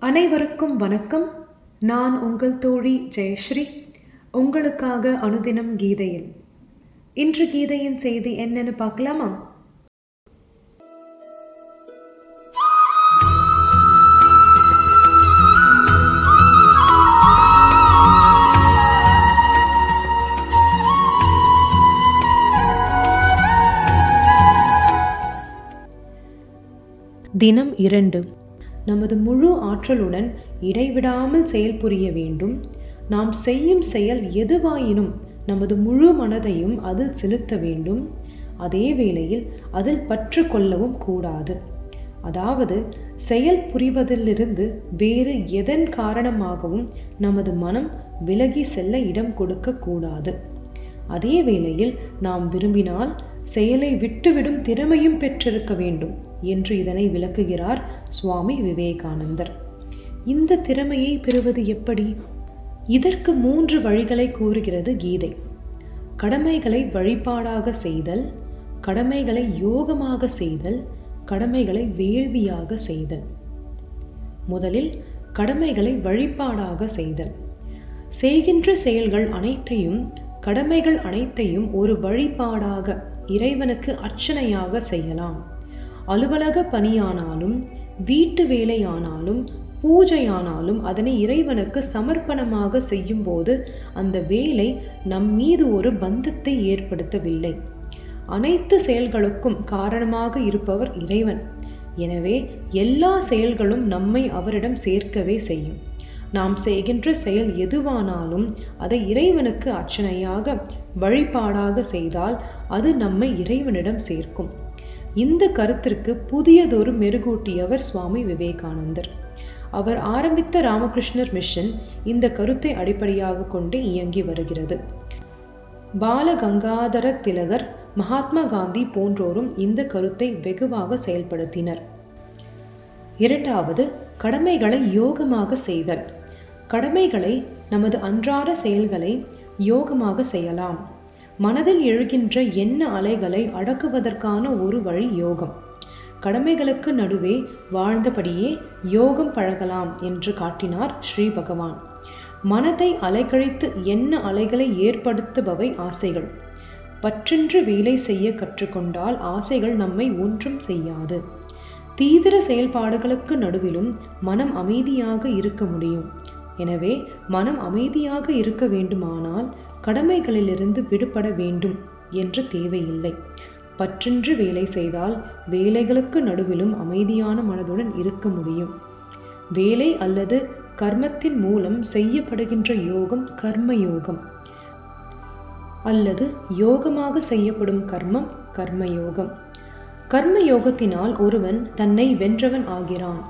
அனைவருக்கும் வணக்கம். நான் உங்கள் தோழி ஜெயஸ்ரீ. உங்களுக்காக அனுதினம் கீதையில். இன்று கீதையின் செய்தி என்னன்னு பார்க்கலாமா? தினம் இரண்டு. நமது முழு ஆற்றலுடன் இடைவிடாமல் செயல்புரிய வேண்டும். நாம் செய்யும் செயல் எதுவாயினும் நமது முழு மனதையும் அதில் செலுத்த வேண்டும். அதே வேளையில் அதில் பற்று கொள்ளவும் கூடாது. அதாவது செயல் புரிவதிலிருந்து வேறு எதன் காரணமாகவும் நமது மனம் விலகி செல்ல இடம் கொடுக்க கூடாது. அதே வேளையில் நாம் விரும்பினால் செயலை விட்டுவிடும் திறமையும் பெற்றிருக்க வேண்டும். என்று இதனை விளக்குகிறார் சுவாமி விவேகானந்தர். இந்த திறமையை பெறுவது எப்படி? இதற்கு மூன்று வழிகளை கூறுகிறது கீதை. கடமைகளை வழிபாடாக செய்தல் கடமைகளை யோகமாக செய்தல் கடமைகளை வேள்வியாக செய்தல். முதலில் கடமைகளை வழிபாடாக செய்தல். செய்கின்ற செயல்கள் அனைத்தையும் கடமைகள் அனைத்தையும் ஒரு வழிபாடாக இறைவனுக்கு அர்ச்சனையாக செய்யலாம். அலுவலக பணியானாலும் வீட்டு வேலையானாலும் பூஜையானாலும் அதனை இறைவனுக்கு சமர்ப்பணமாக செய்யும்போது அந்த வேலை நம் மீது ஒரு பந்தத்தை ஏற்படுத்தவில்லை. அனைத்து செயல்களுக்கும் காரணமாக இருப்பவர் இறைவன். எனவே எல்லா செயல்களும் நம்மை அவரிடம் சேர்க்கவே செய்யும். நாம் செய்கின்ற செயல் எதுவானாலும் அதை இறைவனுக்கு அர்ச்சனையாக வழிபாடாக செய்தால் அது நம்மை இறைவனிடம் சேர்க்கும். இந்த கருத்திற்கு புதியதொரு மெருகூட்டியவர் சுவாமி விவேகானந்தர். அவர் ஆரம்பித்த ராமகிருஷ்ணர் மிஷன் இந்த கருத்தை அடிப்படையாக கொண்டு இயங்கி வருகிறது. பாலகங்காதர திலகர் மகாத்மா காந்தி போன்றோரும் இந்த கருத்தை வெகுவாக செயல்படுத்தினர். இரண்டாவது கடமைகளை யோகமாக செய்தல். கடமைகளை நமது அன்றாட செயல்களை யோகமாக செய்யலாம். மனதில் எழுகின்ற எண்ண அலைகளை அடக்குவதற்கான ஒரு வழி யோகம். கடமைகளுக்கு நடுவே வாழ்ந்தபடியே யோகம் பழகலாம் என்று காட்டினார் ஸ்ரீ பகவான். மனதை அலைக்கழித்து எண்ண அலைகளை ஏற்படுத்துபவை ஆசைகள். பற்றின்று வேலை செய்ய கற்றுக்கொண்டால் ஆசைகள் நம்மை ஒன்றும் செய்யாது. தீவிர செயல்பாடுகளுக்கு நடுவிலும் மனம் அமைதியாக இருக்க முடியும். எனவே மனம் அமைதியாக இருக்க வேண்டுமானால் கடமைகளிலிருந்து விடுபட வேண்டும் என்று தேவையில்லை. பற்றின்று வேலை செய்தால் வேலைகளுக்கு நடுவிலும் அமைதியான மனதுடன் இருக்க முடியும். வேலை அல்லது கர்மத்தின் மூலம் செய்யப்படுகின்ற யோகம் கர்ம யோகம் அல்லது யோகமாக செய்யப்படும் கர்மம் கர்ம யோகம் கர்ம யோகத்தினால் ஒருவன் தன்னை வென்றவன் ஆகிறான்.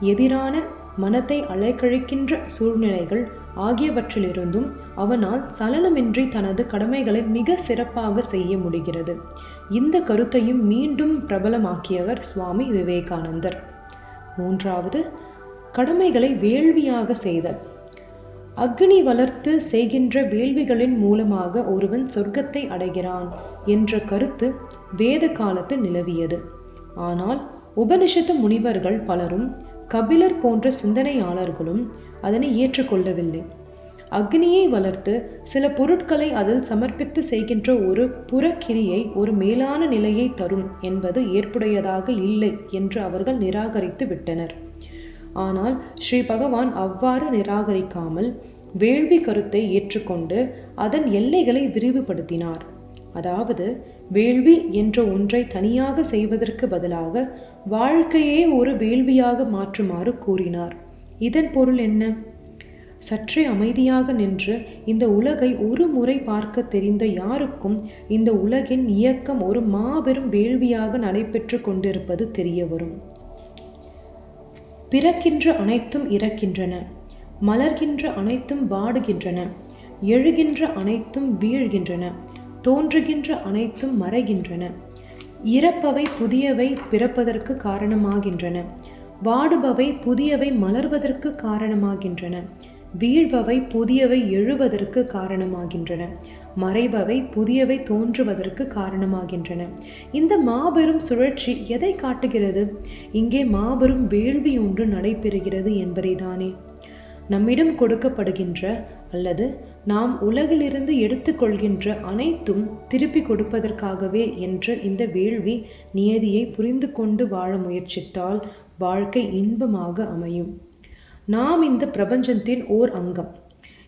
எதிரான மனத்தை அலைக்கழிக்கின்ற சூழ்நிலைகள் ஆகியவற்றிலிருந்தும் அவனால் சலனமின்றி தனது கடமைகளை மிக சிறப்பாக செய்ய முடிகிறது. இந்த கருத்தையும் மீண்டும் பிரபலமாக்கியவர் சுவாமி விவேகானந்தர். மூன்றாவது கடமைகளை வேள்வியாக செய்தல். அக்னி வளர்த்து செய்கின்ற வேள்விகளின் மூலமாக ஒருவன் சொர்க்கத்தை அடைகிறான் என்ற கருத்து வேத காலத்தில் நிலவியது. ஆனால் உபனிஷத்து முனிவர்கள் பலரும் கபிலர் போன்ற சிந்தனையாளர்களும் அதனை ஏற்றுக்கொள்ளவில்லை. அக்னியை வளர்த்து சில பொருட்களை அதில் சமர்ப்பித்து செய்கின்ற ஒரு புறக்கிரியை ஒரு மேலான நிலையை தரும் என்பது ஏற்புடையதாக இல்லை என்று அவர்கள் நிராகரித்து விட்டனர். ஆனால் ஸ்ரீ பகவான் அவ்வாறு நிராகரிக்காமல் வேள்வி கருத்தை ஏற்றுக்கொண்டு அதன் எல்லைகளை விரிவுபடுத்தினார். அதாவது வேள்வி என்ற ஒன்றை தனியாக செய்வதற்கு பதிலாக வாழ்க்கையே ஒரு வேள்வியாக மாற்றுமாறு கூறினார். இதன் பொருள் என்ன? சற்றே அமைதியாக நின்று இந்த உலகை ஒரு முறை பார்க்க தெரிந்த யாருக்கும் இந்த உலகின் இயக்கம் ஒரு மாபெரும் வேள்வியாக நடைபெற்று கொண்டிருப்பது தெரிய வரும் பிறக்கின்ற அனைத்தும் இறக்கின்றன. மலர்கின்ற அனைத்தும் வாடுகின்றன. எழுகின்ற அனைத்தும் வீழ்கின்றன. தோன்றுகின்ற அனைத்தும் மறைகின்றன. இறப்பவை புதியவை பிறப்பதற்கு காரணமாகின்றன. வாடுபவை புதியவை மலர்வதற்கு காரணமாகின்றன. வீழ்பவை புதியவை எழுவதற்கு காரணமாகின்றன. மறைபவை புதியவை தோன்றுவதற்கு காரணமாகின்றன. இந்த மாபெரும் சுழற்சி எதை காட்டுகிறது? இங்கே மாபெரும் வேள்வி ஒன்று நடைபெறுகிறது என்பதை தானே நம்மிடம் கொடுக்கப்படுகின்ற அல்லது நாம் உலகிலிருந்து எடுத்துக்கொள்கின்ற அனைத்தும் திருப்பி கொடுப்பதற்காகவே என்ற இந்த வேள்வி நியதியை புரிந்து கொண்டு வாழ முயற்சித்தால் வாழ்க்கை இன்பமாக அமையும். நாம் இந்த பிரபஞ்சத்தின் ஓர் அங்கம்.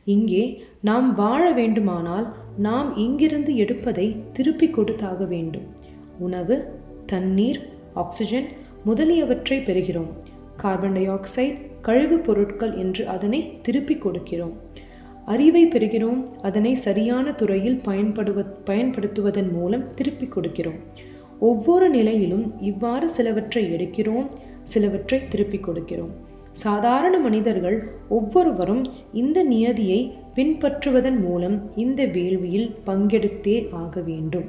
இங்கே நாம் வாழ வேண்டுமானால் நாம் இங்கிருந்து எடுப்பதை திருப்பி கொடுத்தாக வேண்டும். உணவு தண்ணீர் ஆக்சிஜன் முதலியவற்றை பெறுகிறோம். கார்பன் டை ஆக்சைடு கழிவுப் பொருட்கள் என்று அதனை திருப்பிக் கொடுக்கிறோம். அறிவை பெறுகிறோம் அதனை சரியான துறையில் பயன்படுவ பயன்படுத்துவதன் மூலம் திருப்பி கொடுக்கிறோம். ஒவ்வொரு நிலையிலும் இவ்வாறு சிலவற்றை எடுக்கிறோம் சிலவற்றை திருப்பிக் கொடுக்கிறோம். சாதாரண மனிதர்கள் ஒவ்வொருவரும் இந்த நியதியை பின்பற்றுவதன் மூலம் இந்த வேள்வியில் பங்கெடுத்தே ஆக வேண்டும்.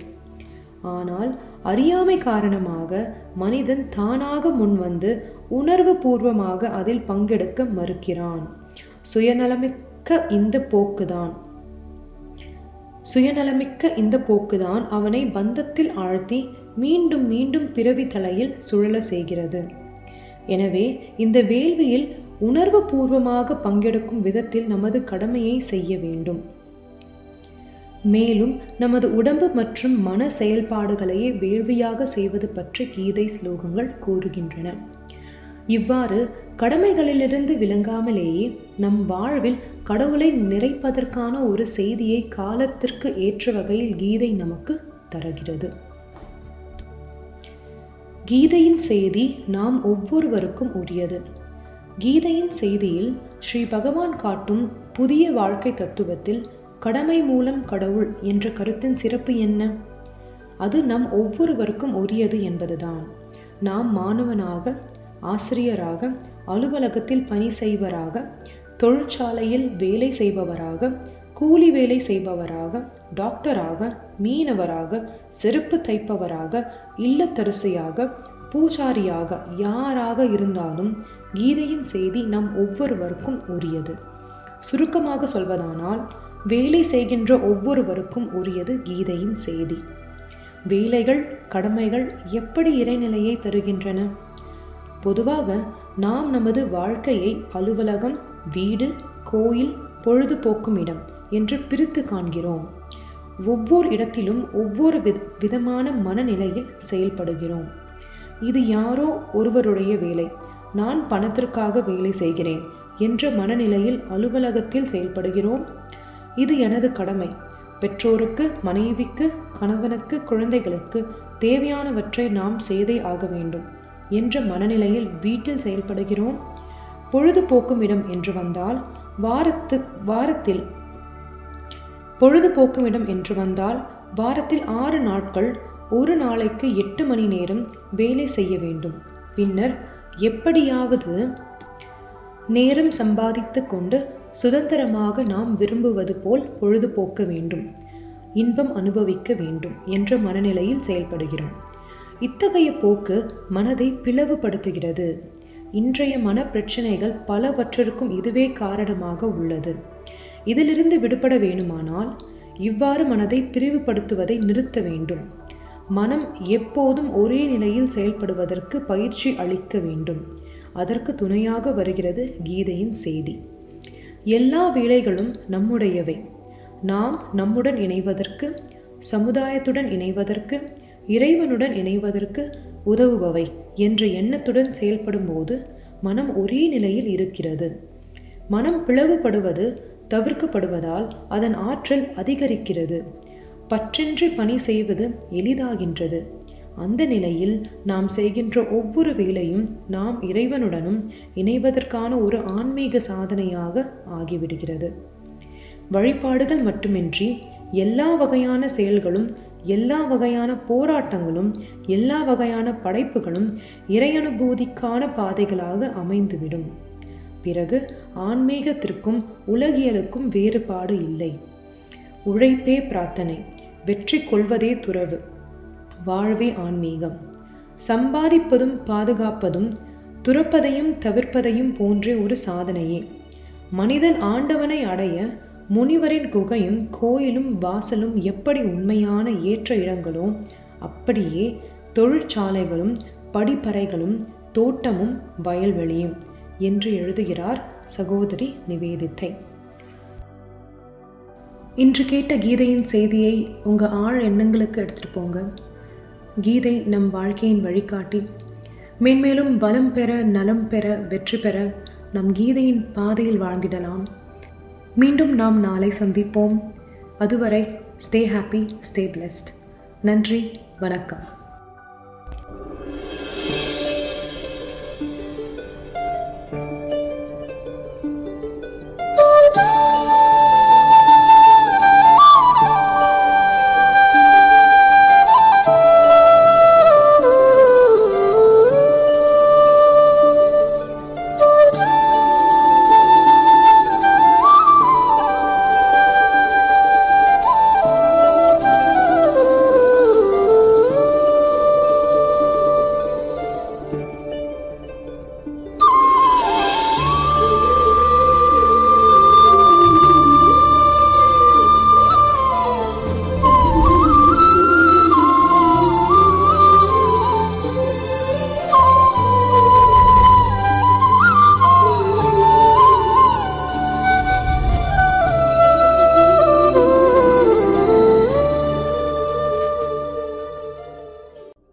ஆனால் அறியாமை காரணமாக மனிதன் தானாக முன்வந்து உணர்வு பூர்வமாக அதில் பங்கெடுக்க மறுக்கிறான். சுயநலமிக்க இந்த போக்குதான். சுயநலமிக்க இந்த போக்குதான் அவனை பந்தத்தில் ஆழ்த்தி மீண்டும் மீண்டும் பிறவி தலையில் சுழல செய்கிறது. எனவே இந்த வேள்வியில் உணர்வு பூர்வமாக பங்கெடுக்கும் விதத்தில் நமது கடமையை செய்ய வேண்டும். மேலும் நமது உடம்பு மற்றும் மன செயல்பாடுகளையே வேள்வியாக செய்வது பற்றி கீதை ஸ்லோகங்கள் கூறுகின்றன. இவ்வாறு கடமைகளிலிருந்து விளங்காமலேயே நம் வாழ்வில் கடவுளை நிறைப்பதற்கான ஒரு செய்தியை காலத்திற்கு ஏற்ற வகையில் கீதை நமக்கு தருகிறது. கீதையின் செய்தி நாம் ஒவ்வொருவருக்கும் உரியது. கீதையின் செய்தியில் ஸ்ரீ பகவான் காட்டும் புதிய வாழ்க்கை தத்துவத்தில் கடமை மூலம் கடவுள் என்ற கருத்தின் சிறப்பு என்ன? அது நம் ஒவ்வொருவருக்கும் உரியது என்பதுதான். நாம் மாணவனாக ஆசிரியராக அலுவலகத்தில் பணி செய்வராக தொழிற்சாலையில் வேலை செய்பவராக கூலி வேலை செய்பவராக டாக்டராக மீனவராக செருப்பு தைப்பவராக இல்லத்தரசியாக பூஜாரியாக யாராக இருந்தாலும் கீதையின் செய்தி நம் ஒவ்வொருவருக்கும் உரியது. சுருக்கமாக சொல்வதானால் வேலை செய்கின்ற ஒவ்வொருவருக்கும் உரியது கீதையின் செய்தி. வேலைகள் கடமைகள் எப்படி இறைநிலையை தருகின்றன? பொதுவாக நாம் நமது வாழ்க்கையை அலுவலகம் வீடு கோயில் பொழுதுபோக்கும் இடம் என்று பிரித்து காண்கிறோம். ஒவ்வொரு இடத்திலும் ஒவ்வொரு வித விதமான மனநிலையில் செயல்படுகிறோம். இது யாரோ ஒருவருடைய வேலை. நான் பணத்திற்காக வேலை செய்கிறேன் என்ற மனநிலையில் அலுவலகத்தில் செயல்படுகிறோம். இது எனது கடமை. பெற்றோருக்கு மனைவிக்கு கணவனுக்கு குழந்தைகளுக்கு தேவையானவற்றை நாம் செய்தே ஆக வேண்டும். என்ற மனநிலையில் வீட்டில் செயல்படுகிறோம். பொழுதுபோக்கும் இடம் என்று வந்தால் வாரத்து வாரத்தில் பொழுதுபோக்கும் இடம் என்று வந்தால் வாரத்தில் ஆறு நாட்கள் ஒரு நாளைக்கு எட்டு மணி நேரம் வேலை செய்ய வேண்டும். பின்னர் எப்படியாவது நேரம் சம்பாதித்து கொண்டு சுதந்திரமாக நாம் விரும்புவது போல் பொழுதுபோக்க வேண்டும். இன்பம் அனுபவிக்க வேண்டும் என்ற மனநிலையில் செயல்படுகிறோம். இத்தகைய போக்கு மனதை பிளவுபடுத்துகிறது. இன்றைய மன பிரச்சனைகள் பலவற்றிற்கும் இதுவே காரணமாக உள்ளது. இதிலிருந்து விடுபட வேணுமானால் இவ்வாறு மனதை பிரிவுபடுத்துவதை நிறுத்த வேண்டும். மனம் எப்போதும் ஒரே நிலையில் செயல்படுவதற்கு பயிற்சி அளிக்க வேண்டும். அதற்கு துணையாக வருகிறது கீதையின் செய்தி. எல்லா வேலைகளும் நம்முடையவை. நாம் நம்முடன் இணைவதற்கு சமுதாயத்துடன் இணைவதற்கு இறைவனுடன் இணைவதற்கு உதவுபவை என்ற எண்ணத்துடன் செயல்படும்போது மனம் ஒரே நிலையில் இருக்கிறது. மனம் பிளவுபடுவது தவிர்க்கப்படுவதால் அதன் ஆற்றல் அதிகரிக்கிறது. பற்றின்றி பணி செய்வது எளிதாகின்றது. அந்த நிலையில் நாம் செய்கின்ற ஒவ்வொரு வேலையும் நாம் இறைவனுடனும் இணைவதற்கான ஒரு ஆன்மீக சாதனையாக ஆகிவிடுகிறது. வழிபாடுகள் மட்டுமின்றி எல்லா வகையான செயல்களும் எல்லா வகையான போராட்டங்களும் எல்லா வகையான படைப்புகளும் இறையனுபூதிக்கான பாதைகளாக அமைந்துவிடும். பிறகு ஆன்மீகத்திற்கும் உலகியலுக்கும் வேறுபாடு இல்லை. உழைப்பே பிரார்த்தனை வெற்றி கொள்வதே துறவு. வாழ்வே ஆன்மீகம். சம்பாதிப்பதும் பாதுகாப்பதும் துறப்பதையும் தவிர்ப்பதையும் போன்ற ஒரு சாதனையே. மனிதன் ஆண்டவனை அடைய முனிவரின் குகையும் கோயிலும் வாசலும் எப்படி உண்மையான ஏற்ற இடங்களோ அப்படியே தொழிற்சாலைகளும் படிப்பறைகளும் தோட்டமும் வயல்வெளியும் என்று எழுதுகிறார் சகோதரி நிவேதித்தை. இன்று கேட்ட கீதையின் செய்தியை உங்கள் ஆழ எண்ணங்களுக்கு எடுத்துகிட்டு போங்க. கீதை நம் வாழ்க்கையின் வழிகாட்டி. மேன்மேலும் வளம் பெற நலம் பெற வெற்றி பெற நம் கீதையின் பாதையில் வாழ்ந்திடலாம். மீண்டும் நாம் நாளை சந்திப்போம். அதுவரை ஸ்டே ஹாப்பி ஸ்டே பிளெஸ்ட் நன்றி வணக்கம்.